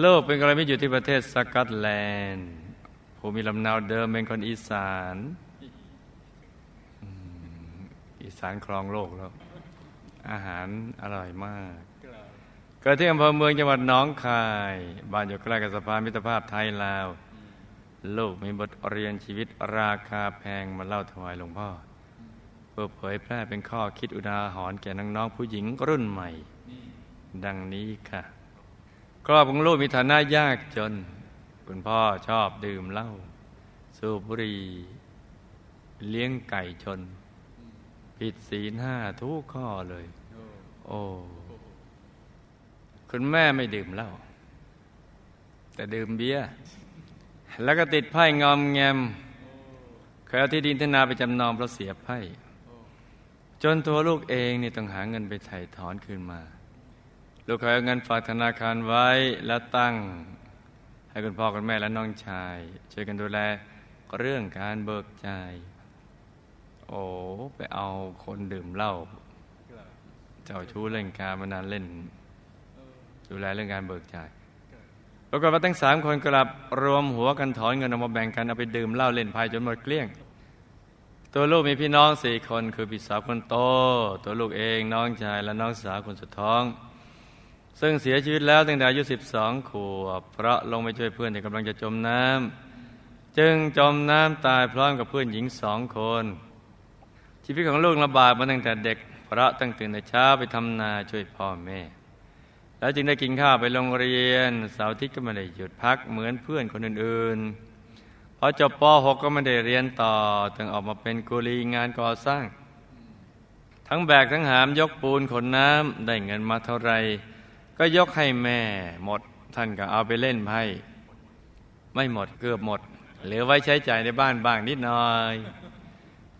โลกเป็นกรณีอยู่ที่ประเทศสกอตแลนด์ผู้มีลำนาวเดิมเป็นคนอีสานอีสานครองโลกแล้ว อาหารอร่อยมาก เกิดที่อำเภอเมืองจังหวัดน้องคาย บ้านอยู่ใกล้กับสะพานมิตรภาพไทยลาว ลูกมีบทเรียนชีวิตราคาแพงมาเล่าถวายหลวงพ่อ เพื่อเผยแพร่เป็นข้อคิดอุดาหรณ์แก่น้องๆผู้หญิงรุ่นใหม่ ดังนี้ค่ะ ครอบของลูกมีฐานะยากจน คุณพ่อชอบดื่มเหล้าสูบบุหรี่เลี้ยงไก่ชน ผิดศีลห้าทุกข้อเลย โอ้คุณแม่ไม่ดื่มเหล้าแต่ดื่มเบียร์แล้วก็ติดไพ่งอมแงมเคยเอาที่ดินทนาไปจำนองเพราะเสียไพ่จนตัวลูกเองนี่ต้องหาเงินไปไถ่ถอนคืนมา ลูกเคยเอาเงินฝากธนาคารไว้แล้วตั้ง ให้คุณพ่อคุณแม่และน้องชาย ช่วยกันดูแลเรื่องการเบิกจ่ายโอ้ไปเอาคนดื่มเหล้าเจ้าชู้เล่นการมานานเล่น ดูแลเรื่องการเบิกจ่ายปรากฏว่าทั้งสามคนกลับรวมหัวกันถอนเงินออกมาแบ่งกันเอาไปดื่มเหล้าเล่นไพ่จนหมดเกลี้ยง ตัวลูกมีพี่น้องสี่คนคือพี่สาวคนโต ตัวลูกเองน้องชายและน้องสาวคนสุดท้อง ซึ่งเสียชีวิตแล้วตั้งแต่อายุสิบสองขวบ เพราะลงไปช่วยเพื่อนที่กำลังจะจมน้ำจึงจมน้ำตายพร้อมกับเพื่อนหญิงสองคน ชีวิตของลูกลำบากมาตั้งแต่เด็ก เพราะตั้งตื่นแต่เช้าไปทำนาช่วยพ่อแม่ แล้วจึงได้กินข้าวไปโรงเรียนเสาร์อาทิตย์ก็ไม่ได้หยุดพักเหมือนเพื่อนคนอื่นๆพอจบป .6 ก็ไม่ได้เรียนต่อจึงออกมาเป็นกุลีงานก่อสร้าง ทั้งแบกทั้งหามยกปูนขนน้ำได้เงินมาเท่าไร ก็ยกให้แม่หมด ท่านก็เอาไปเล่นไพ่ไม่หมดเกือบหมด เหลือไว้ใช้จ่ายในบ้านบ้างนิดหน่อย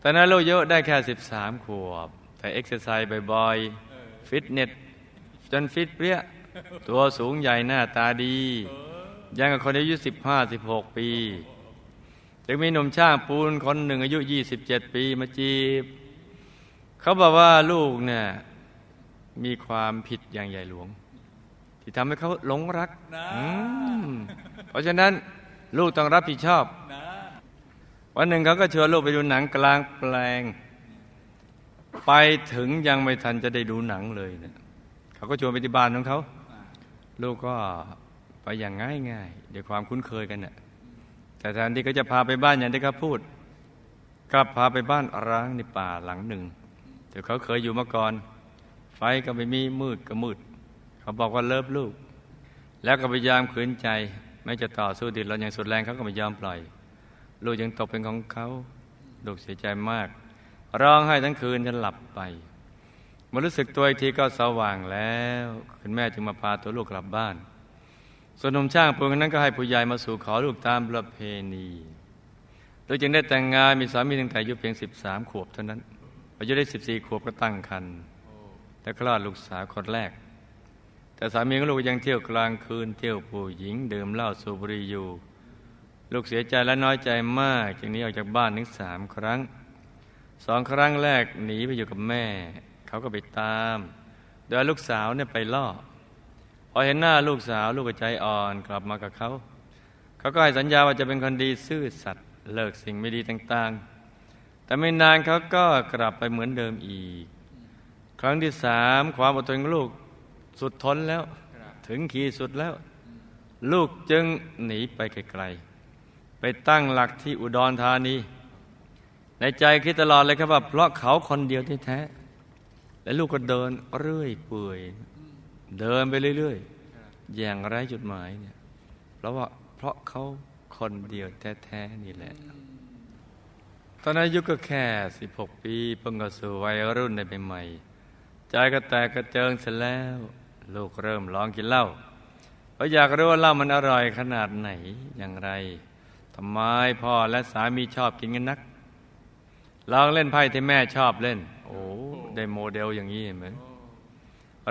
ตอนนั้นลูกเยอะได้แค่สิบสามขวบ แต่เอ็กซ์ไซส์บ่อยๆ ฟิตเนสจนฟิตเปรี๊ยะ ตัวสูงใหญ่หน้าตาดี ยังกับคนอายุสิบห้าสิบหกปีจึงมีหนุ่มช่างปูนคนหนึ่งอายุยี่สิบเจ็ดปีมาจีบ เขาบอกว่าลูกเนี่ยมีความผิดอย่างใหญ่หลวง ที่ทำให้เขาหลงรัก เพราะฉะนั้นลูกต้องรับผิดชอบ วันหนึ่งเขาก็ชวนลูกไปดูหนังกลางแปลง ไปถึงยังไม่ทันจะได้ดูหนังเลยเนี่ยเขาก็ชวนไปที่บ้านของเขา ลูกก็ไปอย่างง่ายง่ายด้วยความคุ้นเคยกันเนี่ยแต่แทนที่เขาจะพาไปบ้านอย่างที่เขาพูดกลับพาไปบ้านร้างในป่าหลังหนึ่งแต่เขาเคยอยู่มาก่อน ไฟก็ไม่มีมืดก็มืด เขาบอกว่าเลิฟลูก แล้วก็พยายามขืนใจ ไม่จะต่อสู้ดินเราอย่างสุดแรงเขาก็ไม่ยอมปล่อย ลูกยังตกเป็นของเขาลูกเสียใจมาก ร้องไห้ทั้งคืนจนหลับไปมารู้สึกตัวอีกทีก็สว่างแล้วคุณแม่จึงมาพาตัวลูกกลับบ้าน ส่วนหนุ่มช่างปูนนั้นก็ให้ผู้ใหญ่มาสู่ขอลูกตามประเพณีโดยจึงได้แต่งงานมีสามีตั้งแต่อายุเพียงสิบสามขวบเท่านั้นอายุได้สิบสี่ขวบก็ตั้งครรภ์และคลอดลูกสาวคนแรก แต่สามีของลูกยังเที่ยวกลางคืนเที่ยวผู้หญิงดื่มเหล้าสูบบุหรี่อยู่ ลูกเสียใจและน้อยใจมากจึงนี้ออกจากบ้านถึงสามครั้งสองครั้งแรกหนีไปอยู่กับแม่ เขาก็ไปตาม โดยลูกสาวเนี่ยไปล่อพอเห็นหน้าลูกสาวลูกก็ใจอ่อนกลับมากับเขาเขาก็ให้สัญญาว่าจะเป็นคนดีซื่อสัตย์เลิกสิ่งไม่ดีต่างๆ แต่ไม่นานเขาก็กลับไปเหมือนเดิมอีก ครั้งที่สามความอดทนของลูก สุดทนแล้ว ถึงขีดสุดแล้ว ลูกจึงหนีไปไกลๆไปตั้งหลักที่อุดรธานี ในใจคิดตลอดเลยครับว่า เพราะเขาคนเดียวที่แท้ แล้วลูกก็เดินเรื่อยเปื่อยเดินไปเรื่อยๆ อย่างไร้จุดหมายเนี่ยเพราะว่าเพราะเขาคนเดียวแท้ๆนี่แหละตอนนั้นอายุก็แค่สิบหกปีเพิ่งเข้าสู่วัยรุ่นในใหม่ใจก็แตกกระเจิงเสร็จแล้ว ลูกเริ่มลองกินเหล้าเพราะอยากรู้ว่าเหล้ามันอร่อยขนาดไหนอย่างไรทำไมพ่อและสามีชอบกินกันนัก ลองเล่นไพ่ที่แม่ชอบเล่น โอ้ได้โมเดลอย่างนี้เห็นไหม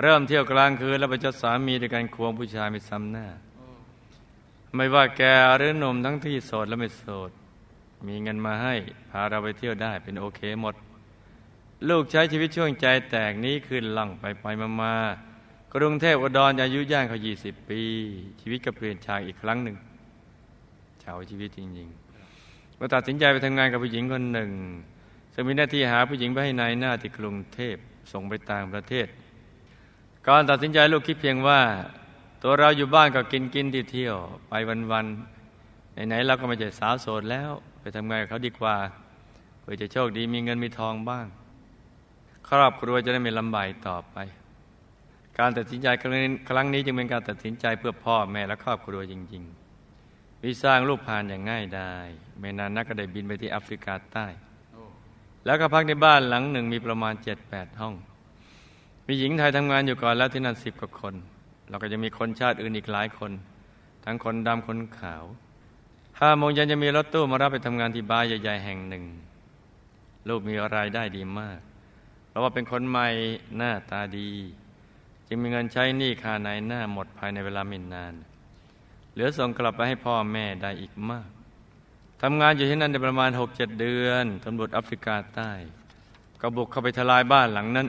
เริ่มเที่ยวกลางคืนแล้วไปจดสามีด้วยการควงผู้ชายไปซ้ำหน้า ไม่ว่าแกหรือหนุ่มทั้งที่โสดและไม่โสด มีเงินมาให้พาเราไปเที่ยวได้เป็นโอเคหมด ลูกใช้ชีวิตช่วงใจแตกนี้คืนหลังไปไปมามา กรุงเทพอุดรอายุย่างเขายี่สิบปี ชีวิตก็เปลี่ยนชางอีกครั้งหนึ่งชาวชีวิตจริงๆเมื่อตัดสินใจไปทำงานกับผู้หญิงคนหนึ่งซึ่งมีหน้าที่หาผู้หญิงไปให้นายหน้าที่กรุงเทพส่งไปต่างประเทศ ก่อนตัดสินใจลูกคิดเพียงว่า ตัวเราอยู่บ้านก็กินกินที่เที่ยวไปวันๆไหนๆเราก็ไม่ใช่สาวโสดแล้ว ไปทำงานกับเขาดีกว่าเพื่อจะโชคดีมีเงินมีทองบ้าง ครอบครัวจะได้ไม่ลำบากต่อไป การตัดสินใจครั้งนี้จึงเป็นการตัดสินใจเพื่อพ่อแม่และครอบครัวจริง ๆ วิสร้างลูกผ่านอย่างง่ายได้ไม่นานนักก็ได้บินไปที่แอฟริกาใต้ แล้วก็พักในบ้านหลังหนึ่งมีประมาณเจ็ดแปดห้อง มีหญิงไทยทำงานอยู่ก่อนแล้วที่นั่นสิบกว่าคน เราก็จะมีคนชาติอื่นอีกหลายคน ทั้งคนดำคนขาวห้าโมงเย็นจะมีรถตู้มารับไปทำงานที่บาร์ใหญ่ๆแห่งหนึ่ง ลูกมีรายได้ดีมาก เพราะว่าเป็นคนใหม่หน้าตาดี จึงมีเงินใช้หนี้ค่าในหน้าหมดภายในเวลาไม่นาน เหลือส่งกลับไปให้พ่อแม่ได้อีกมากทำงานอยู่ที่นั่นได้ประมาณหกเจ็ดเดือนตำรวจแอฟริกาใต้ ก็บุกเข้าไปทลายบ้านหลังนั้น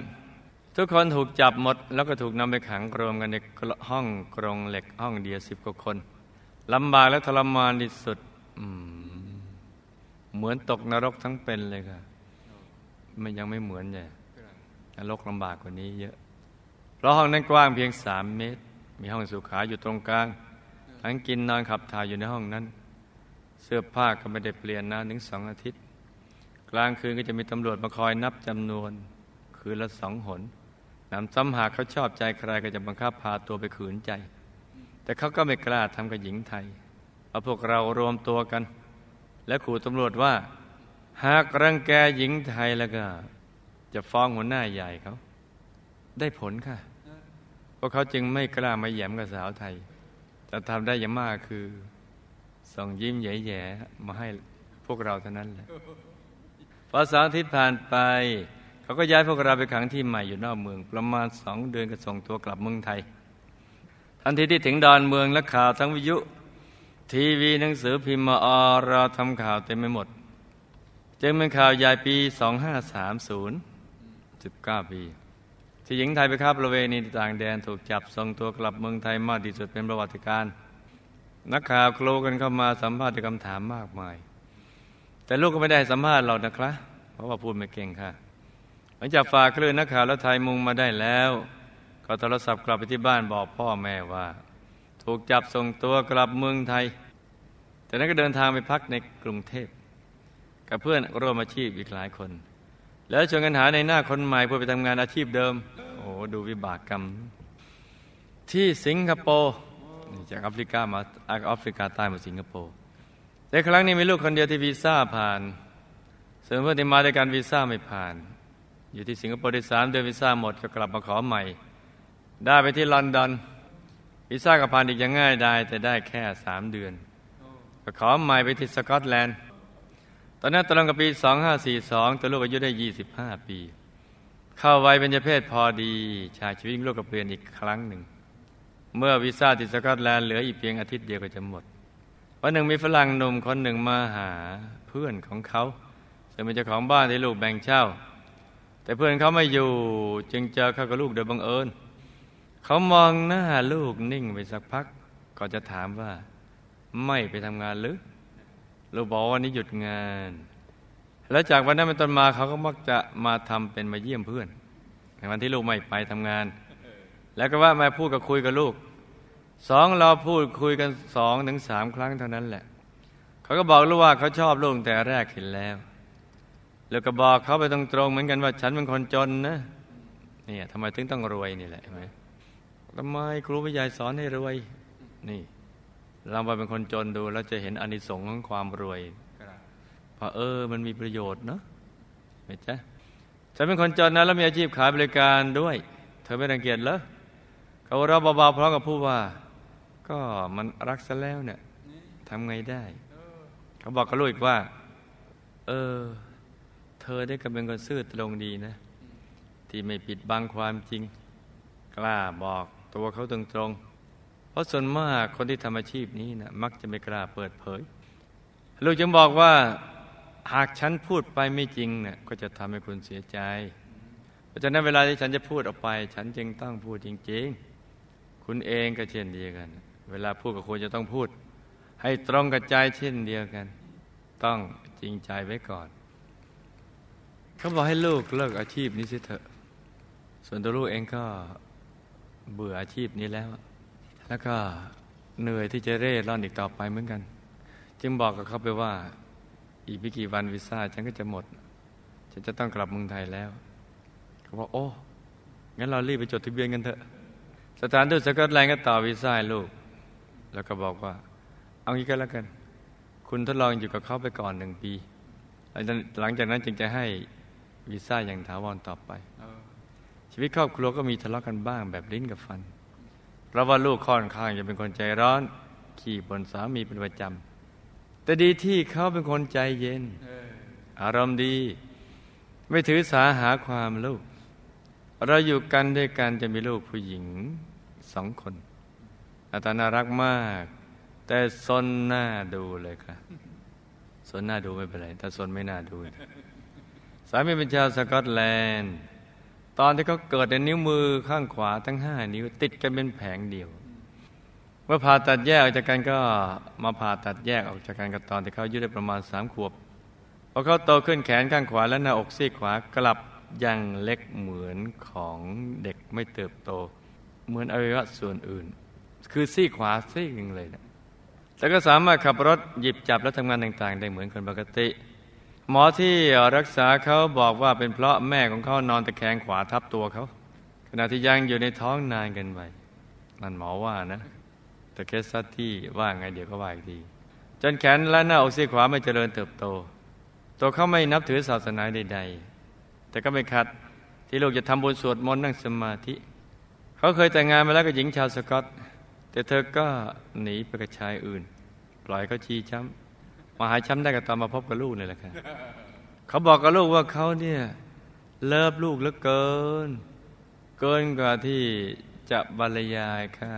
ทุกคนถูกจับหมด แล้วก็ถูกนำไปขังรวมกันในห้องกรงเหล็กห้องเดียวสิบกว่าคนลำบากและทรมานที่สุดเหมือนตกนรกทั้งเป็นเลยค่ะ มันยังไม่เหมือนใหญ่นรกลำบากกว่านี้เยอะ เพราะห้องนั้นกว้างเพียงสามเมตร มีห้องสุขาอยู่ตรงกลาง ทั้งกินนอนขับถ่ายอยู่ในห้องนั้น เสื้อผ้าก็ไม่ได้เปลี่ยนนานถึงสองอาทิตย์ กลางคืนก็จะมีตำรวจมาคอยนับจำนวน คืนละสองหนนำซ้ำหากเขาชอบใจใครก็จะบังคับพาตัวไปขืนใจ แต่เขาก็ไม่กล้าทำกับหญิงไทยเพราะพวกเรารวมตัวกัน และขู่ตำรวจว่า หากรังแกหญิงไทยแล้วก็ จะฟ้องหัวหน้าใหญ่เขา ได้ผลค่ะ เพราะเขาจึงไม่กล้ามาแย้มกับสาวไทย แต่ทำได้อย่างมากคือ ส่งยิ้มแย่ๆมาให้พวกเราเท่านั้นแหละพอสาทิตย์ผ่านไปเขาก็ย้ายพวกเราไปขังที่ใหม่อยู่นอกเมือง ประมาณสองเดือนก็ส่งตัวกลับเมืองไทย ทันทีที่ถึงดอนเมืองและข่าวทั้งวิทยุทีวีหนังสือพิมพ์มาออเราทำข่าวเต็มไปหมด จึงเป็นข่าวใหญ่ปี 2530 19 ปี ที่หญิงไทยไปค้าประเวณีต่างแดนถูกจับส่งตัวกลับเมืองไทยมากที่สุดเป็นประวัติการ นักข่าวโคลกันเข้ามาสัมภาษณ์คำถามมากมาย แต่ลูกก็ไม่ได้สัมภาษณ์เรานะครับ เพราะว่าพูดไม่เก่งค่ะ หลังจากฝากคลื่นนักข่าวและไทยมุงมาได้แล้ว ก็โทรศัพท์กลับไปที่บ้านบอกพ่อแม่ว่า ถูกจับส่งตัวกลับเมืองไทยแต่นั้นก็เดินทางไปพักในกรุงเทพกับเพื่อนร่วมอาชีพอีกหลายคน แล้วชวนกันหาในหน้าคนใหม่เพื่อไปทำงานอาชีพเดิม โอ้ดูวิบากกรรม ที่สิงคโปร์จากแอฟริกามาแอฟริกาใต้มาสิงคโปร์แต่ครั้งนี้มีลูกคนเดียวที่วีซ่าผ่านส่วนเพื่อนที่มาด้วยการวีซ่าไม่ผ่าน อยู่ที่สิงคโปร์ได้สามเดือนวีซ่าหมดก็กลับมาขอใหม่ ได้ไปที่ลอนดอนวีซ่ากับผ่านอีกอยังง่ายได้แต่ได้แค่สามเดือนก็ขอใหม่ไปที่สกอตแลนด์ อนนั้นตรงกับปี 2542 ตัวลูกอายุได้ 25 ปี เข้าวัยเป็นเพศพอดี ชายชีวิตลูกกับเปลี่ยนอีกครั้งหนึ่ง เมื่อวีซ่าที่สกอตแลนด์เหลืออีกเพียงอาทิตย์เดียวก็จะหมด วันหนึ่งมีฝรั่งหนุ่มคนหนึ่งมาหาเพื่อนของเขาซึ่งเป็นเจ้าของบ้านที่ลูกแบ่งเช่า แต่เพื่อนเขาไม่อยู่จึงเจอเขากับลูกโดยบังเอิญ เขามองหน้าลูกนิ่งไปสักพัก ก็จะถามว่า ไม่ไปทำงานหรือ ลูกบอกว่านี้หยุดงาน แล้วจากวันนั้นเป็นต้นมาเขาก็มักจะมาทำเป็นมาเยี่ยมเพื่อนในวันที่ลูกไม่ไปทำงาน แล้วก็ว่ามาพูดกับคุยกับลูกสองเราพูดคุยกันสองถึงสามครั้งเท่านั้นแหละ เขาก็บอกลูกว่าเขาชอบลูกแต่แรกเห็นแล้ว แล้วก็บอกเขาไปตรงๆเหมือนกันว่าฉันเป็นคนจนนะนี่ทำไมถึงต้องรวยนี่แหละใช่ไหมทำไมครูวิญญาสอนให้รวยนี่ เราไปเป็นคนจนดูแล้วจะเห็นอานิสงส์ของความรวยพอเออมันมีประโยชน์เนาะไม่ใช่ฉันเป็นคนจนนะแล้วมีอาชีพขายบริการด้วย เธอไม่รังเกียจเหรอเขาเราเบาๆพร้อมกับพูดว่า ก็มันรักซะแล้วเนี่ยทำไงได้ เขาบอกกับลูกอีกว่า เออ เธอได้กำเป็นคนซื่อตรงดีนะ ที่ไม่ปิดบังความจริง กล้าบอกตัวเขาตรงๆ เพราะส่วนมากคนที่ทำอาชีพนี้นะมักจะไม่กล้าเปิดเผย ลูกจึงบอกว่าหากฉันพูดไปไม่จริงเนะี่ยก็จะทำให้คุณเสียใจ เพราะฉะนั้นเวลาที่ฉันจะพูดออกไป ฉันจึงต้องพูดจริง ๆ คุณเองก็เช่นเดียวกัน เวลาพูดกับคนจะต้องพูด ให้ตรงกับใจเช่นเดียวกัน ต้องจริงใจไว้ก่อน เขาบอกให้ลูกเลิกอาชีพนี้สิเถอะ ส่วนตัวลูกเองก็เบื่ออาชีพนี้แล้ว แล้วก็เหนื่อยที่จะเร่ร่อนอีกต่อไปเหมือนกัน จึงบอกกับเขาไปว่า อีกไม่กี่วันวีซ่าฉันก็จะหมด ฉันจะต้องกลับเมืองไทยแล้วเขาบอกโอ้งั้นเรารีบไปจดทะเบียนกันเถอะ สถานทูตสกอตแลนด์ก็ต่อวีซ่าลูก แล้วก็บอกว่า เอางี้ก็แล้วกัน คุณทดลองอยู่กับเขาไปก่อนหนึ่งปีหลังจากนั้นจึงจะให้วีซ่าอย่างถาวรต่อไป ชีวิตครอบครัวก็มีทะเลาะกันบ้างแบบลิ้นกับฟัน ราะว่าลูกค่อนข้างจะเป็นคนใจร้อน ขี่บนสามีเป็นประจำแต่ดีที่เขาเป็นคนใจเย็น อารมณ์ดี ไม่ถือสาหาความลูก เราอยู่กันด้วยกันจะมีลูกผู้หญิงสองคนอาตาน่ารักมาก แต่ซนหน้าดูเลยค่ะซนหน้าดูไม่เป็นไรแต่ซนไม่น่าดู สามีเป็นชาวสกอตแลนด์ ตอนที่เขาเกิดในนิ้วมือข้างขวาทั้งห้านิ้ว ติดกันเป็นแผงเดียว เมื่อผ่าตัดแยกออกจากกันก็มาผ่าตัดแยกออกจากกันกับตอนที่เขาอายุได้ประมาณสามขวบพอเขาโตขึ้นแขนข้างขวาและหน้าอกซีกขวากลับยังเล็กเหมือนของเด็กไม่เติบโต เหมือนอวัยวะส่วนอื่น คือซีกขวาซีกหนึ่งเลยนะแล้วก็สามารถขับรถหยิบจับและทำงานต่าง ๆ ได้เหมือนคนปกติ หมอที่รักษาเขาบอกว่าเป็นเพราะแม่ของเขานอนตะแคงขวาทับตัวเขา ขณะที่ยังอยู่ในท้องนานเกินไปนั่นหมอว่านะ แต่เคสซัตที่ว่าไงเดี๋ยวก็ว่าอีกทีจนแขนและหน้าอกซีขวาไม่เจริญเติบโต ตัวเขาไม่นับถือศาสนาใด ๆ แต่ก็ไม่ขัดที่ลูกจะทำบุญสวดมนต์นั่งสมาธิ เขาเคยแต่งงานมาแล้วกับหญิงชาวสกอต แต่เธอก็หนีไปกับชายอื่น ปล่อยเขาชีช้ำ มาหายช้ำได้ก็ตอนมาพบกับลูกนี่แหละครับเขาบอกกับลูกว่าเขาเนี่ยเลิฟลูกเหลือเกิน เกินกว่าที่จะบรรยายค่ะ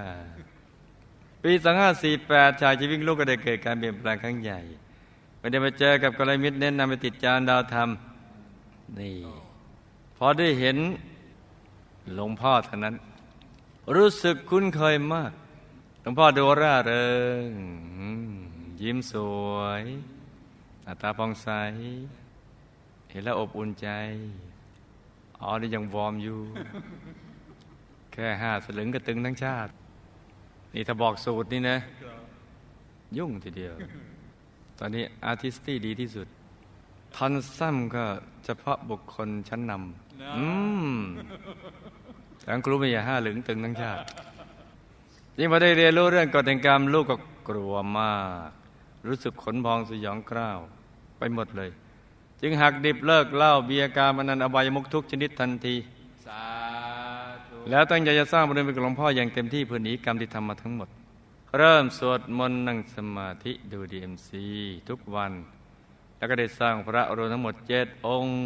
ปี2548ชายชีวิตลูกก็ได้เกิดการเปลี่ยนแปลงครั้งใหญ่ไม่ได้มาเจอกับกรมิตรเน้นนำไปติดจานดาวธรรม นี่ พอได้เห็นหลวงพ่อเท่านั้น รู้สึกคุ้นเคยมาก หลวงพ่อดูร่าเริง ยิ้มสวยหน้าตาพองใส เห็นแล้วอบอุ่นใจ อ๋อนี่ยังวอร์มอยู่ แค่ห้าสลึงก็ตึงทั้งชาติ นี่ถ้าบอกสูตรนี่นะ ยุ่งทีเดียว ตอนนี้อาร์ติสตี้ดีที่สุดทันซ้ำก็เฉพาะบุคคลชั้นนำอืมแต่ครูไม่อย่าห้าหลึงตึงทั้งชาติยิ่งพอได้เรียนรู้เรื่องกฎแห่งกรรมลูกก็กลัวมาก รู้สึกขนพองสยองกล้าวไปหมดเลย จึงหักดิบเลิกเหล้าเบียร์การมนันอบายมุกทุกชนิดทันที แล้วตั้งใจจะสร้างบารมีกับหลวงพ่ออย่างเต็มที่เพื่อหนีกรรมที่ทำมาทั้งหมด เริ่มสวดมนต์นั่งสมาธิดูดีเอ็มซีทุกวัน แล้วก็ได้สร้างพระรวมทั้งหมดเจ็ดองค์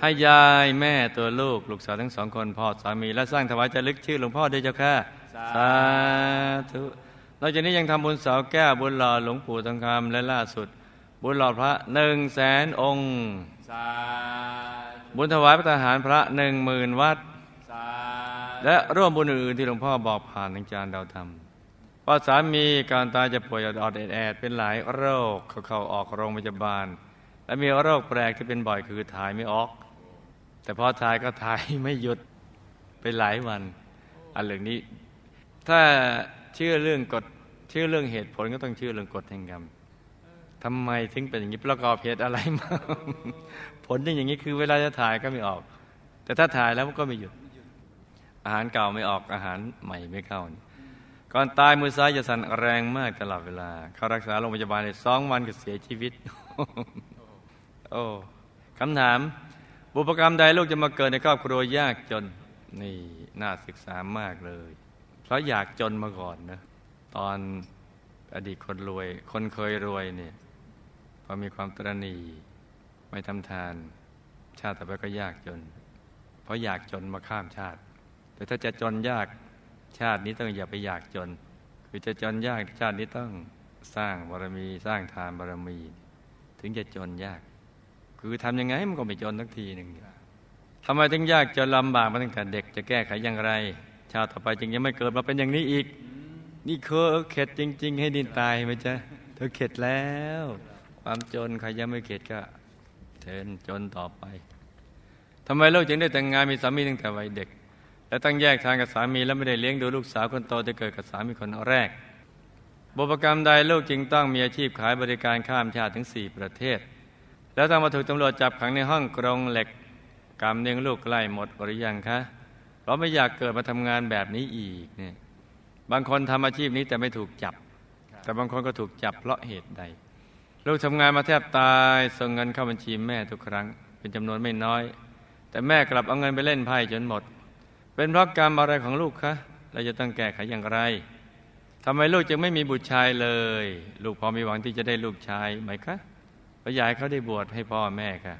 ให้ยายแม่ตัวลูก ลูกสาวทั้งสองคนพ่อสามี และสร้างถวายจารึกชื่อหลวงพ่อด้วยเจ้าค่ะ สาธุ นอกจากนี้ยังทำบุญเสาแก้วบุญหล่อหลวงปู่ทองคำและล่าสุด บุญหล่อพระหนึ่งแสนองค์บุญถวายพระทหารพระหนึ่งหมื่นวัด และร่วมบุญอื่นที่หลวงพ่อบอกผ่านทางจานดาวธรรมพ่อสามีการตายจะป่วยอดๆแอดเป็นหลายโรคเขาเข้าออกโรงพยาบาล และมีโรคแปลกที่เป็นบ่อยคือถ่ายไม่ออก แต่พอถ่ายก็ถ่ายไม่หยุดไปหลายวัน อันเรื่องนี้ ถ้า เชื่อเรื่องกฎเชื่อเรื่องเหตุผลก็ต้องเชื่อเรื่องกฎแห่งกรรมทำไมถึงเป็นอย่างนี้ประกอบเหตุอะไรมาผลที่อย่างนี้คือเวลาจะถ่ายก็ไม่ออก แต่ถ้าถ่ายแล้วก็ไม่หยุด อาหารเก่าไม่ออกอาหารใหม่ไม่เข้าก่อนตายมือซ้ายจะสั่นแรงมากตลอดเวลา เขารักษาโรงพยาบาลในสองวันก็เสียชีวิต โอ้คำถาม บุพกรรมใดลูกจะมาเกิดในครอบครัวยากจน นี่น่าศึกษามากเลย เพราะอยากจนมาก่อนนะตอนอดีตคนรวย คนเคยรวยเนี่ยพอมีความตรณีไม่ทำทาน ชาติต่อไปก็ยากจน เพราะอยากจนมาข้ามชาติ แต่ถ้าจะจนยากชาตินี้ต้องอย่าไปอยากจน คือจะจนยากชาตินี้ต้องสร้างบารมีสร้างทานบารมี ถึงจะจนยาก คือทำยังไงมันก็ไม่จนทักทีหนึ่งทำไมถึงยากจนลำบากมาตั้งแต่เด็กจะแก้ไขอย่างไร ชาติต่อไปจึงยังไม่เกิดมาเป็นอย่างนี้อีก นี่เคอเข็ดจริง ๆ ให้ดินตายไหมจ๊ะเธอเข็ดแล้ว ความจนใครยังไม่เข็ดก็เทินจนต่อไปทำไมลูกจึงได้แต่งงานมีสามีตั้งแต่วัยเด็ก และตั้งแยกทางกับสามีแล้วไม่ได้เลี้ยงดูลูกสาวคนโตที่เกิดกับสามีคนแรกบุพกรรมใดลูกจึงต้องมีอาชีพขายบริการข้ามชาติถึงสี่ประเทศ แล้วต้องมาถูกตำรวจจับขังในห้องกรงเหล็ก กรรมเนียงลูกใกล้หมดหรือยังคะ เราไม่อยากเกิดมาทำงานแบบนี้อีกเนี่ยบางคนทำอาชีพนี้แต่ไม่ถูกจับ แต่บางคนก็ถูกจับเพราะเหตุใด ลูกทำงานมาแทบตายส่งเงินเข้าบัญชีแม่ทุกครั้ง เป็นจำนวนไม่น้อย แต่แม่กลับเอาเงินไปเล่นไพ่จนหมด เป็นเพราะกรรมอะไรของลูกคะเราจะต้องแก้ไขอย่างไรทำไมลูกจึงไม่มีบุตรชายเลย ลูกพอมีหวังที่จะได้ลูกชายไหมคะเราอยากให้เขาได้บวชให้พ่อแม่ค่ะ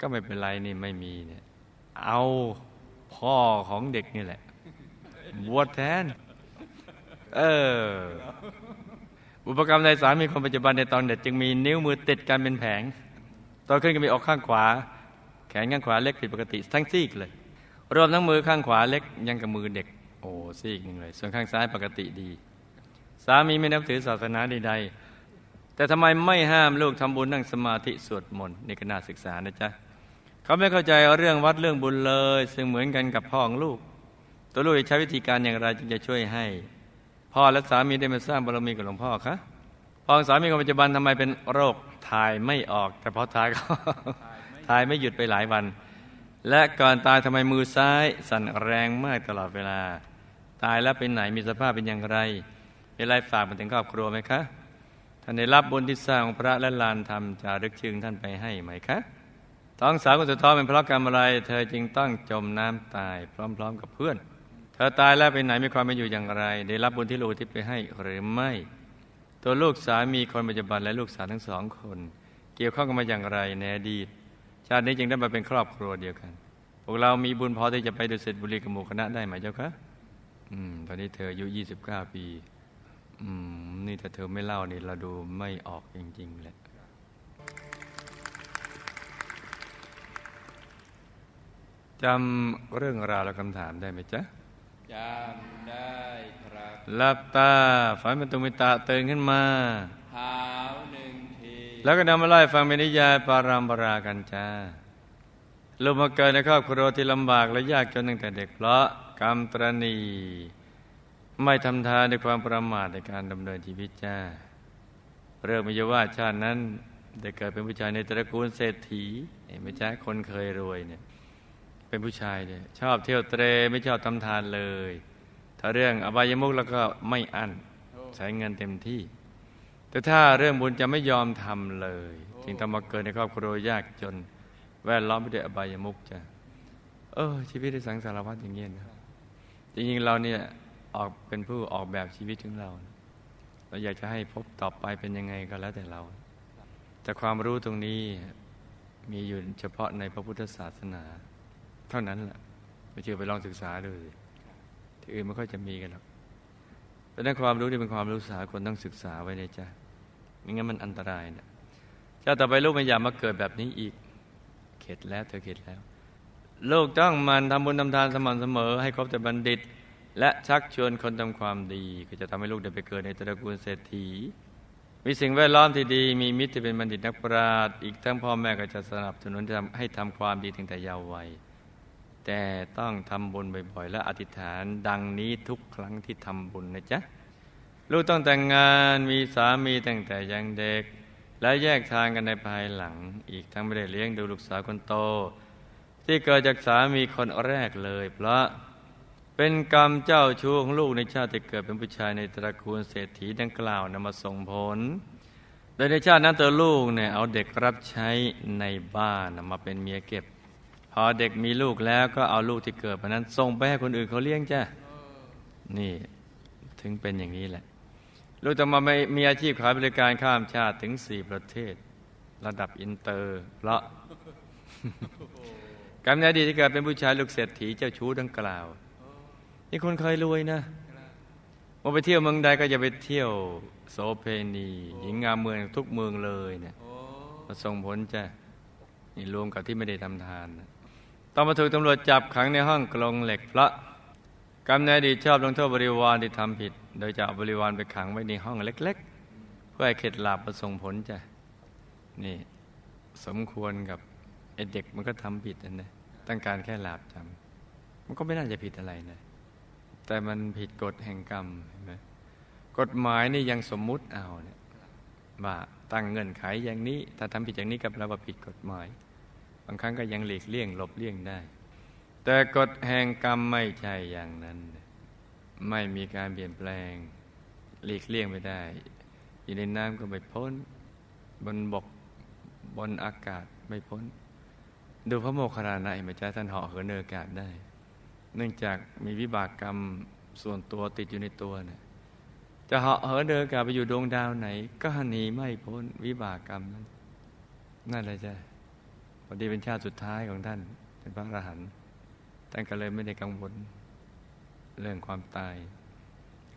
ก็ไม่เป็นไรนี่ไม่มีเนี่ย เอา พ่อของเด็กนี่แหละ บวชแทน เออ อุปกรรมในสามีคนปัจจุบันในตอนเด็กจึงมีนิ้วมือติดกันเป็นแผงตอนขึ้นก็มีออกข้างขวา แขนข้างขวาเล็กผิดปกติ ทั้งซีกเลย รวมทั้งมือข้างขวาเล็กยังกับมือเด็ก โอ้ซีกหนึ่งเลย ส่วนข้างซ้ายปกติดี สามีไม่นับถือศาสนาใดๆแต่ทำไมไม่ห้ามลูกทำบุญนั่งสมาธิสวดมนต์นี่ก็น่าศึกษานะจ๊ะ เขาไม่เข้าใจเรื่องวัดเรื่องบุญเลย ซึ่งเหมือนกันกับพ่อของลูก ตัวลูกจะใช้วิธีการอย่างไรจึงจะช่วยให้ พ่อและสามีได้มาสร้างบารมีกับหลวงพ่อคะพ่อสามีคนปัจจุบันทำไมเป็นโรคถ่ายไม่ออก แต่พอถ่ายก็ถ่ายไม่หยุดไปหลายวัน และก่อนตายทำไมมือซ้ายสั่นแรงมากตลอดเวลา ตายแล้วเป็นไหนมีสภาพเป็นอย่างไรมีอะไรฝากมาถึงครอบครัวไหมคะท่านได้รับบุญที่สร้างพระและลานธรรมจารึกชื่งท่านไปให้ไหมคะ ท้องสาวคนสุดท้องเป็นเพราะกรรมอะไร เธอจึงต้องจมน้ำตายพร้อม ๆ กับเพื่อน เธอตายแล้วไปไหนมีความเป็นอยู่อย่างไร ได้รับบุญที่ลูกที่ไปให้หรือไม่ ตัวลูกสามีคนปัจจุบันและลูกสาวทั้งสองคน เกี่ยวข้องกันมาอย่างไรในอดีตชาตินี้จึงได้มาเป็นครอบครัวเดียวกัน พวกเรามีบุญพอที่จะไปดุสิตบุรีกับหมู่คณะได้ไหมเจ้าคะอืม ตอนนี้เธออายุยี่สิบเก้าปี อืม นี่ถ้าเธอไม่เล่านี่เราดูไม่ออกจริงๆเลย จำเรื่องราวและคำถามได้ไหมจ๊ะจำได้ครับหลับตาฝันเป็นตุมิตาตื่นขึ้นมาหาวหนึ่งทีแล้วก็นำมาไล่ฟังเป็นนิยายปารามปรากันจ้าลูกมาเกิดในครอบครัวที่ลำบากและยากจนตั้งแต่เด็กเพราะกรรมตรณี ไม่ทำทานในความประมาทในการดำเนินชีวิตจ้าเรื่องมิยว่าชาตินั้นได้เกิดเป็นผู้ชายในตระกูลเศรษฐีไม่ใช่คนเคยรวยเนี่ย เป็นผู้ชายเนี่ยชอบเที่ยวเตรไม่ชอบทำทานเลย ถ้าเรื่องอบายมุกแล้วก็ไม่อั้นใช้เงินเต็มที่ แต่ถ้าเรื่องบุญจะไม่ยอมทำเลยจึงต้องมาเกิดในครอบครัวยากจน แวดล้อมไปด้วยอบายมุกจ้ะเออชีวิตในสังสารวัฏอย่างเงี้ยนะจริงๆเราเนี่ยออกเป็นผู้ออกแบบชีวิตของเรา เราอยากจะให้พบต่อไปเป็นยังไงก็แล้วแต่เรา แต่ความรู้ตรงนี้มีอยู่เฉพาะในพระพุทธศาสนา ท่านั้นแหละไม่เชื่อไปลองศึกษาดูสิที่อื่นไม่ค่อยจะมีกันหรอกเพราะนั้นความรู้นี่เป็นความรู้สากลต้องศึกษาไว้เลยจ้ะไม่งั้นมันอันตรายนะชาติต่อไปลูกไม่อยากมาเกิดแบบนี้อีก เข็ดแล้วเธอเข็ดแล้ว ลูกต้องมันทำบุญทำทานสม่ำเสมอ ให้ครบแต่บัณฑิต และชักชวนคนทำความดี ก็จะทำให้ลูกได้ไปเกิดในตระกูลเศรษฐีมีสิ่งแวดล้อมที่ดี มีมิตรที่เป็นบัณฑิตนักปราชญ์อีกทั้งพ่อแม่ก็จะสนับสนุนให้ทำความดีตั้งแต่เยาว์วัย แต่ต้องทำบุญบ่อยๆ และอธิษฐานดังนี้ทุกครั้งที่ทำบุญนะจ๊ะ ลูกต้องแต่งงานมีสามีตั้งแต่ยังเด็ก และแยกทางกันในภายหลัง อีกทั้งไม่ได้เลี้ยงดูลูกสาวคนโต ที่เกิดจากสามีคนแรกเลย เพราะเป็นกรรมเจ้าชู้ของลูกในชาติที่เกิดเป็นผู้ชายในตระกูลเศรษฐีดังกล่าวนำมาส่งผลโดยในชาตินั้นตัวลูกเนี่ยเอาเด็กรับใช้ในบ้านมาเป็นเมียเก็บ พอเด็กมีลูกแล้วก็เอาลูกที่เกิดมานั้นส่งไปให้คนอื่นเขาเลี้ยงจ้ะนี่ถึงเป็นอย่างนี้แหละ ลูกจะมาไม่มีอาชีพขายบริการข้ามชาติถึงสี่ประเทศ ระดับอินเตอร์เพราะกรรมในอดีตที่เกิดเป็นผู้ชายลูกเศรษฐีเจ้าชู้ดังกล่าว นี่คนเคยรวยนะว่าไปเที่ยวเมืองใดก็จะไปเที่ยวโสเพณีหญิงงามเมืองทุกเมืองเลยเนี่ยมาส่งผลจ้ะนี่รวมกับที่ไม่ได้ทำทานนะ ต้องมาถูกตำรวจจับขังในห้องกรงเหล็กพระกรรมในอดีตชอบลงโทษบริวารที่ทำผิด โดยจะเอาบริวารไปขังไว้ในห้องเล็ก ๆ เพื่อให้เข็ดหลาบประสงผลจ้ะนี่สมควรกับไอเด็กมันก็ทำผิดนั่นนะต้องการแค่หลาบจำมันก็ไม่น่าจะผิดอะไรนะแต่มันผิดกฎแห่งกรรมเห็นไหมกฎหมายนี่ยังสมมุติเอาเนี่ยว่าตั้งเงื่อนไขอย่างนี้ ถ้าทำผิดอย่างนี้กับเราว่าผิดกฎหมาย บางครั้งก็ยังหลีกเลี่ยงหลบเลี่ยงได้ แต่กฎแห่งกรรมไม่ใช่อย่างนั้น ไม่มีการเปลี่ยนแปลง หลีกเลี่ยงไม่ได้ อยู่ในน้ำก็ไม่พ้น บนบกบนอากาศไม่พ้น ดูพระโมคคัลลานะเห็นไหมจ๊ะท่านเหาะเหินเอากาศได้ เนื่องจากมีวิบากกรรมส่วนตัวติดอยู่ในตัวเนี่ยจะเหาะเหินเดินอากาศไปอยู่ดวงดาวไหน ก็หนีไม่พ้นวิบากกรรมนั้น นั่นเลยจ้ะ พอดีเป็นชาติสุดท้ายของท่าน เป็นพระอรหันต์ท่านก็เลยไม่ได้กังวลเรื่องความตาย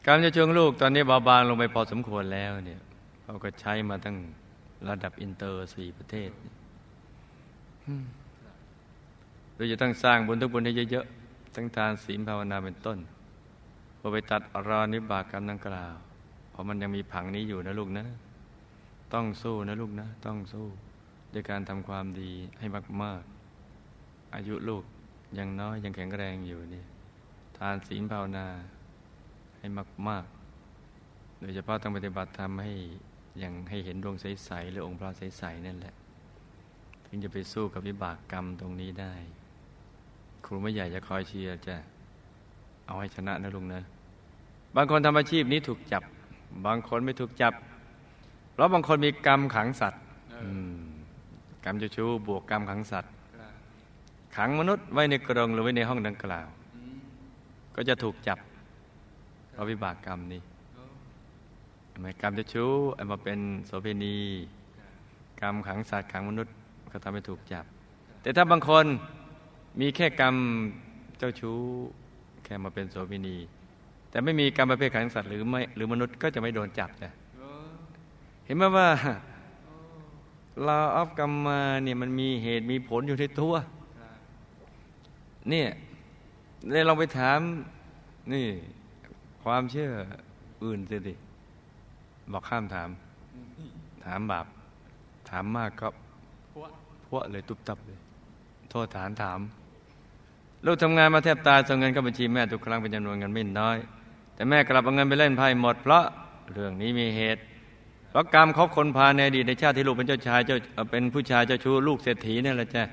การจะชวงลูกตอนนี้เบาบางลงไปพอสมควรแล้วเนี่ยเขาก็ใช้มาตั้งระดับอินเตอร์สี่ประเทศเราจะต้องสร้างบุญทุกบุญให้เยอะๆทั้งทานศีลภาวนาเป็นต้นพอไปตัดอรอนิบากกรรมดังกล่าว เพราะมันยังมีผังนี้อยู่นะลูกนะ ต้องสู้นะลูกนะ ต้องสู้ ด้วยการทำความดีให้มากๆ อายุลูกยังน้อยยังแข็งแรงอยู่นี่ทานศีลภาวนาให้มาก ๆ โดยเฉพาะต้องปฏิบัติทำให้อย่างให้เห็นดวงใส ๆ หรือองค์พระใส ๆ นั่นแหละ ถึงจะไปสู้กับวิบากกรรมตรงนี้ได้ ครูไม่ใหญ่จะคอยเชียร์จะเอาให้ชนะนะลุงนะ บางคนทำอาชีพนี้ถูกจับ บางคนไม่ถูกจับ เพราะบางคนมีกรรมขังสัตว์ก รรมจะชู้บวกกรรมขังสัตว์ ขังมนุษย์ไว้ในกรงหรือไว้ในห้องดังกล่าว ก็จะถูกจับเพราะวิบากกรรมนี้หมกรรมจะชู้เอามาเป็นโสเภณี กรรมขังสัตว์ขังมนุษย์ก็ทำให้ถูกจับ แต่ถ้าบางคนมีแค่กรรมเจ้าชู้แค่มาเป็นโสเภณี แต่ไม่มีกรรมประเภทขังสัตว์หรือไม่หรือมนุษย์ก็จะไม่โดนจับจ้ะเห็นไหมว่า ลาออฟกรรมมาเนี่ยมันมีเหตุมีผลอยู่ในตัวเนี่ยเลยลองไปถาม นี่ ความเชื่ออื่นสิบอกข้ามถาม ถามบาปถามมากก็พวกเลยตุบตับเลย โทษฐานถาม ลูกทำงานมาแทบตายส่งเงินเข้าบัญชีแม่ทุกครั้งเป็นจำนวนเงินไม่น้อย แต่แม่กลับเอาเงินไปเล่นไพ่หมดเพราะเรื่องนี้มีเหตุ เพราะกรรมเขาคนพาในอดีตในชาติที่ลูกเป็นเจ้าชายเจ้าเป็นผู้ชายเจ้าชู้ลูกเศรษฐีนี่แหละจ้ะ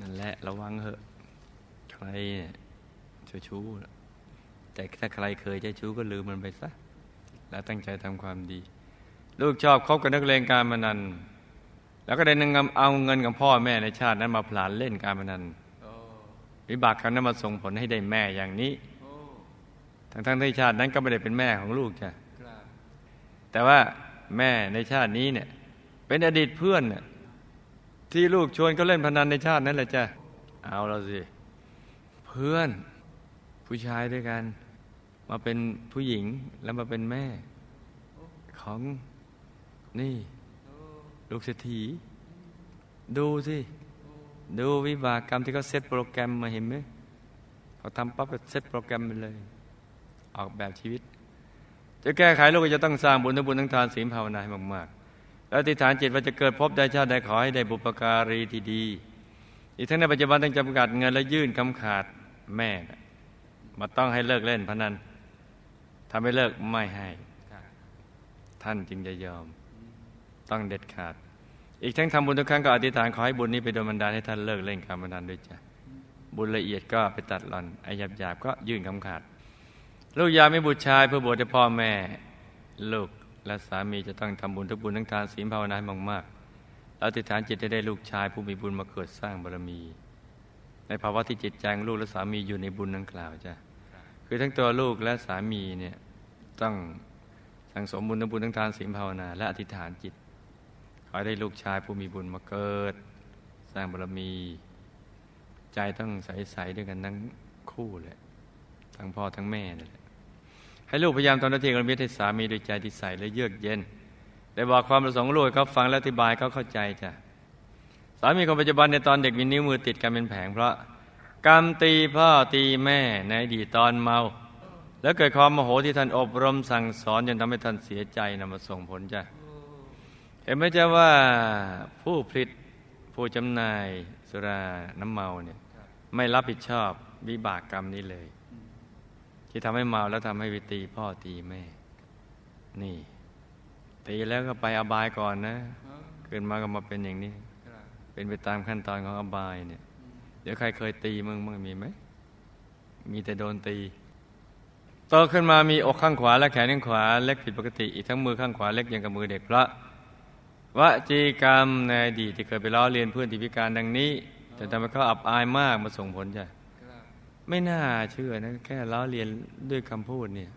นั่นแหละระวังเหอะใครเจ้าชู้แต่ถ้าใครเคยเจ้าชู้ก็ลืมมันไปซะและตั้งใจทำความดี ลูกชอบคบกับนักเลงการพนันแล้วก็ได้นำเอาเงินกับพ่อแม่ในชาตินั้นมาผลานเล่นการพนันวิบากครั้งนั้นมาส่งผลให้ได้แม่อย่างนี้ ทั้งทางที่ชาตินั้นก็ไม่ได้เป็นแม่ของลูกจ้ะ แต่ว่าแม่ในชาตินี้เนี่ย เป็นอดีตเพื่อนเนี่ยที่ลูกชวนเขาเล่นพนันในชาตินั้นแหละจ้ะเอาเราสิ เพื่อนผู้ชายด้วยกัน มาเป็นผู้หญิงแล้วมาเป็นแม่ ของนี่ ลูกเศรษฐี ดูสิ ดูวิบากกรรมที่เขาเซตโปรแกรมมาเห็นไหมเขาทำปั๊บเซตโปรแกรมไปเลย ออกแบบชีวิต จะแก้ไขโลกจะต้องสร้างบุญทั้งบุญทั้งทานศีลภาวนาให้มากๆ แล้วติฐานจิตว่าจะเกิดพบได้ชาติใดขอให้ได้บุปการีที่ดี อีกทั้งในปัจจุบันต้องจำกัดเงินและยื่นคำขาดแม่มาต้องให้เลิกเล่นพนันถ้าไม่เลิกไม่ให้ ท่านจึงจะยอม ต้องเด็ดขาด อีกทั้งทำบุญทุกครั้งก็อธิษฐานขอให้บุญนี้ไปโดนบันดาลให้ท่านเลิกเล่นการพนันด้วยจ้ะบุญละเอียดก็ไปตัดหล่อนไอ้หยาบหยาบก็ยื่นคำขาด ลูกยาไม่บุตรชายเพื่อบวชให้พ่อแม่ ลูกและสามีจะต้องทำบุญทุกบุญทั้งทานศีลภาวนาให้มากๆแล้วอธิษฐานจิตจะได้ลูกชายผู้มีบุญมาเกิดสร้างบารมี ในภาวะที่จิตใจลูกและสามีอยู่ในบุญดังกล่าวจ้ะคือทั้งตัวลูกและสามีเนี่ยต้องสังสมบุญทั้งบุญทั้งทานศีลภาวนา และอธิษฐานจิตขอให้ได้ลูกชายผู้มีบุญมาเกิด สร้างบารมี ใจต้องใสๆด้วยกันทั้งคู่เลยทั้งพ่อทั้งแม่นั่นแหละ ให้ลูกพยายามตอนนาทีกันมิตรให้สามีด้วยใจที่ใสและเยือกเย็น ได้บอกความประสงค์ลูกเขาฟังและอธิบายเขาเข้าใจจ้ะสามีคนปัจจุบันในตอนเด็กมีนิ้วมือติดกันเป็นแผงเพราะกรรมตีพ่อตีแม่ในอดีตตอนเมา แล้วเกิดความโมโหที่ท่านอบรมสั่งสอนจนทำให้ท่านเสียใจนำมาส่งผลจ้ะเห็นไหมจ๊ะว่าผู้ผลิตผู้จำหน่ายสุราน้ำเมาเนี่ยไม่รับผิดชอบวิบากกรรมนี้เลย ที่ทำให้เมาแล้วทำให้วิตีพ่อตีแม่ นี่ ตีแล้วก็ไปอบายก่อนนะเกิดมาก็มาเป็นอย่างนี้ เป็นไปตามขั้นตอนของอบายเนี่ย เดี๋ยวใครเคยตีมึงมึงมีไหม มีแต่โดนตีโตขึ้นมามีอกข้างขวาและแขนข้างขวาเล็กผิดปกติ อีกทั้งมือข้างขวาเล็กย่างกับมือเด็กพระวจีกรรมในอดีตที่เคยไปล้อเลียนเพื่อนที่พิการดังนี้ แต่ทำให้เขาอับอายมากมาส่งผลจ้ะ ไม่น่าเชื่อนะ แค่ล้อเลียนด้วยคำพูดเนี่ย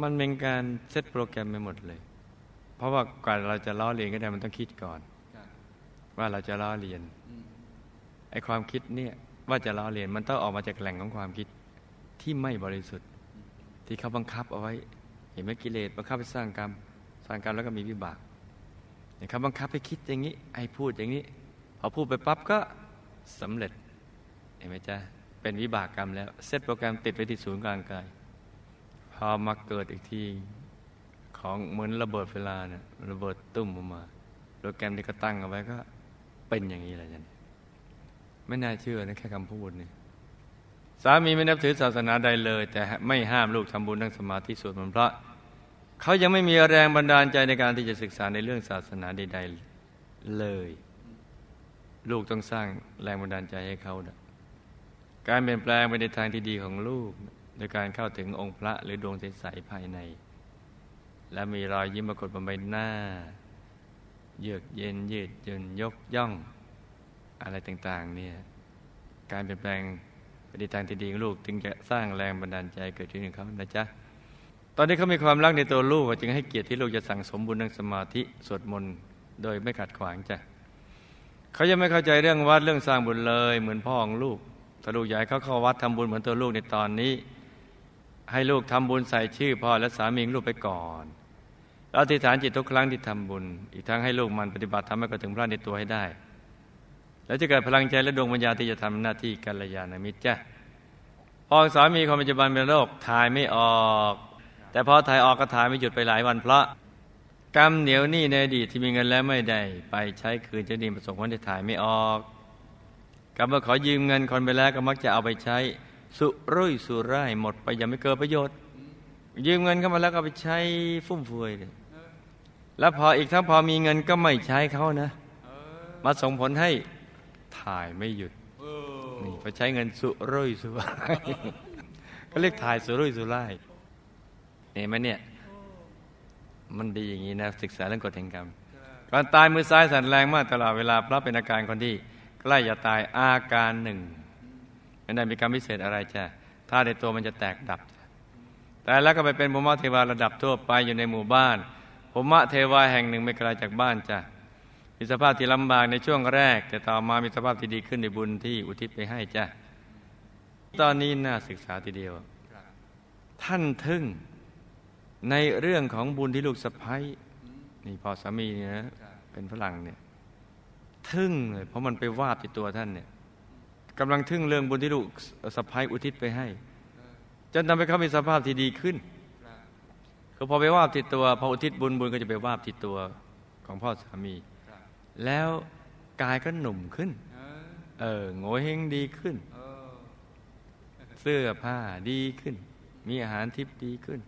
มันเป็นการเซตโปรแกรมไปหมดเลย เพราะว่าก่อนเราจะล้อเลียนก็ได้มันต้องคิดก่อน ว่าเราจะล้อเลียนไอ้ความคิดเนี่ยว่าจะล้อเลียนมันต้องออกมาจากแหล่งของความคิดที่ไม่บริสุทธิ์ ที่เขาบังคับเอาไว้ เห็นไหมกิเลสบังคับไปสร้างกรรม สร้างกรรมแล้วก็มีวิบากเนี่ยเขาบังคับให้คิดอย่างนี้ให้พูดอย่างนี้พอพูดไปปั๊บก็สำเร็จเห็นไหมจ๊ะ เป็นวิบากกรรมแล้ว เซตโปรแกรมติดไว้ที่ศูนย์กลางกาย พอมาเกิดอีกทีของเหมือนระเบิดเวลาเนี่ยระเบิดตุ้มออกมา โปรแกรมที่เขาตั้งเอาไว้ก็เป็นอย่างนี้แหละจันไม่น่าเชื่อนะแค่คำพูดเนี่ยสามีไม่นับถือศาสนาใดเลย แต่ไม่ห้ามลูกทำบุญนั่งสมาธิสวดมนต์พระเขายังไม่มีแรงบันดาลใจในการที่จะศึกษาในเรื่องศาสนาใด ๆเลย ลูกต้องสร้างแรงบันดาลใจให้เขานะ การเปลี่ยนแปลงไปในทางที่ดีของลูก โดยการเข้าถึงองค์พระหรือดวงใสๆภายใน และมีรอยยิ้มปรากฏบนใบหน้า เยือกเย็นยืดยืนยกย่อง อะไรต่างๆเนี่ยการเปลี่ยนแปลงไปในทางที่ดีของลูกจึงจะสร้างแรงบันดาลใจเกิดขึ้นในเขานะจ๊ะตอนนี้เขามีความรักในตัวลูกจึงให้เกียรติที่ลูกจะสั่งสมบุญนั่งสมาธิสวดมนต์โดยไม่ขัดขวางจ้ะเขายังไม่เข้าใจเรื่องวัดเรื่องสร้างบุญเลย เหมือนพ่อของลูก ถ้าลูกใหญ่เขาเข้าวัดทำบุญเหมือนตัวลูกในตอนนี้ ให้ลูกทำบุญใส่ชื่อพ่อและสามีลูกไปก่อนแล้วอธิษฐานจิตทุกครั้งที่ทำบุญ อีกทั้งให้ลูกมันปฏิบัติทำให้กระถึงพระในตัวให้ได้ แล้วจะเกิดพลังใจและดวงปัญญาที่จะทำหน้าที่กัลยาณมิตรจ้ะพอสามีคนปัจจุบันเป็นโรคถ่ายไม่ออก แต่พอถ่ายออกก็ถ่ายไม่หยุดไปหลายวันเพราะกรรมเหนียวหนี้ในอดีตที่มีเงินแล้วไม่ได้ ไปใช้คืนจะดีประสงค์ผลที่ถ่ายไม่ออก กรรมาขอยืมเงินคนไปแล้วก็มักจะเอาไปใช้ สุรุ่ยสุร่ายหมดไปยังไม่เกิดประโยชน์ ยืมเงินเข้ามาแล้วก็ไปใช้ฟุ่มเฟือยเลยแล้วพออีกทั้งพอมีเงินก็ไม่ใช้เขานะ มาส่งผลให้ถ่ายไม่หยุดนี่พอใช้เงินสุรุ่ยสุร่ายก็เรียกถ่ายสุรุ่ยสุร่ายเห็นไหมเนี่ยมันดีอย่างนี้นะศึกษาเรื่องกฎแห่งกรรมก่อนตายมือซ้ายสั่นแรงมากตลอดเวลาเพราะเป็นอาการคนที่ ใกล้จะตายอาการหนึ่งไม่ได้มีกรรมพิเศษอะไรจ้ะถ้าในตัวมันจะแตกดับ แต่แล้วก็ไปเป็นภูมิเทวาระดับทั่วไปอยู่ในหมู่บ้านภูมิเทวาแห่งหนึ่งไม่ไกลจากบ้านจ้ะมีสภาพที่ลำบากในช่วงแรก แต่ต่อมามีสภาพที่ดีขึ้นในบุญที่อุทิศไปให้จ้ะตอนนี้น่าศึกษาทีเดียว ท่านทึ่งในเรื่องของบุญที่ลูกสะพ้ยนี่พอสามีเนี่ยนะเป็นฝรั่งเนี่ย ทึ่งเลยเพราะมันไปวาบที่ตัวท่านเนี่ยกำลังทึ่งเรื่องบุญที่ลูกสะพ้ายอุทิศไปให้จนทำให้เขามีสภาพที่ดีขึ้นคือพอไปวาบที่ตัวพออุทิศบุญบุญก็จะไปวาบที่ตัวของพ่อสามี แล้วกายก็หนุ่มขึ้น เออโง่เฮงดีขึ้น เสื้อผ้าดีขึ้น มีอาหารทิพย์ดีขึ้น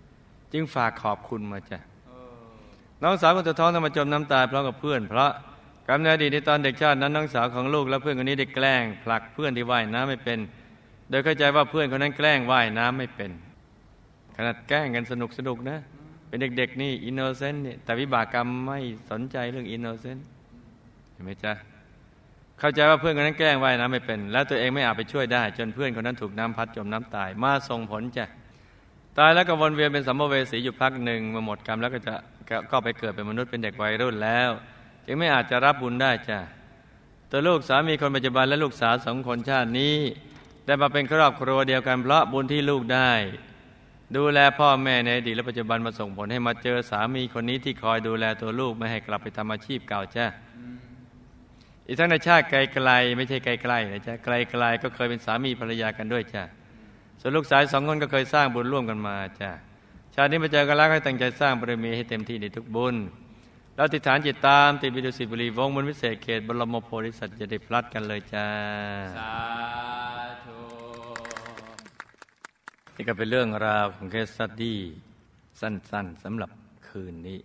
จึงฝากขอบคุณมาจ้ะน้องสาวคนตัวท้องทำมาจมน้ำตาพร้อมกับเพื่อน เพราะ กรรมในอดีตในตอนเด็กชาตินั้นน้องสาวของลูกและเพื่อนคนนี้ได้แกล้งผลักเพื่อนที่ว่ายน้ำไม่เป็น โดยเข้าใจว่าเพื่อนคนนั้นแกล้งว่ายน้ำไม่เป็น ขนาดแกล้งกันสนุกสนุกนะ เป็นเด็กๆนี่อินโนเซนต์นี่แต่วิบากกรรมไม่สนใจเรื่อง innocent เห็นไหมจ๊ะเข้าใจว่าเพื่อนคนนั้นแกล้งว่ายน้ำไม่เป็น แล้วตัวเองไม่อาจไปช่วยได้ จนเพื่อนคนนั้นถูกน้ำพัดจมน้ำตายมาส่งผลจ้ะตายแล้วก็วนเวียนเป็นสัมภเวสีอยู่พักหนึ่งมาหมดกรรมแล้วก็จะก็ไปเกิดเป็นมนุษย์เป็นเด็กวัยรุ่นแล้ว จึงไม่อาจจะรับบุญได้จ้ะตัวลูกสามีคนปัจจุบันและลูกสาวสองคนชาตินี้ ได้มาเป็นครอบครัวเดียวกันเพราะบุญที่ลูกได้ ดูแลพ่อแม่ในอดีตและปัจจุบันมาส่งผลให้มาเจอสามีคนนี้ที่คอยดูแลตัวลูกไม่ให้กลับไปทำอาชีพเก่าจ้ะอีกทั้งในชาติไกลๆไม่ใช่ไกลๆนะจ๊ะไกลๆก็เคยเป็นสามีภรรยากันด้วยจ้ะส่วนลูกสาวสองคนก็เคยสร้างบุญร่วมกันมาจ้ะชาตินี้มาเจอกันแล้วให้ตั้งใจสร้างบารมีให้เต็มที่ในทุกบุญ เราติดฐานจิตตามติดวิดุสิบุรีวงศ์มนต์วิเศษเขตบรมโพธิสัตว์จะได้พลัดกันเลยจ้าสาธุนี่ก็เป็นเรื่องราวของเคสสตดี้สั้นๆสำหรับคืนนี้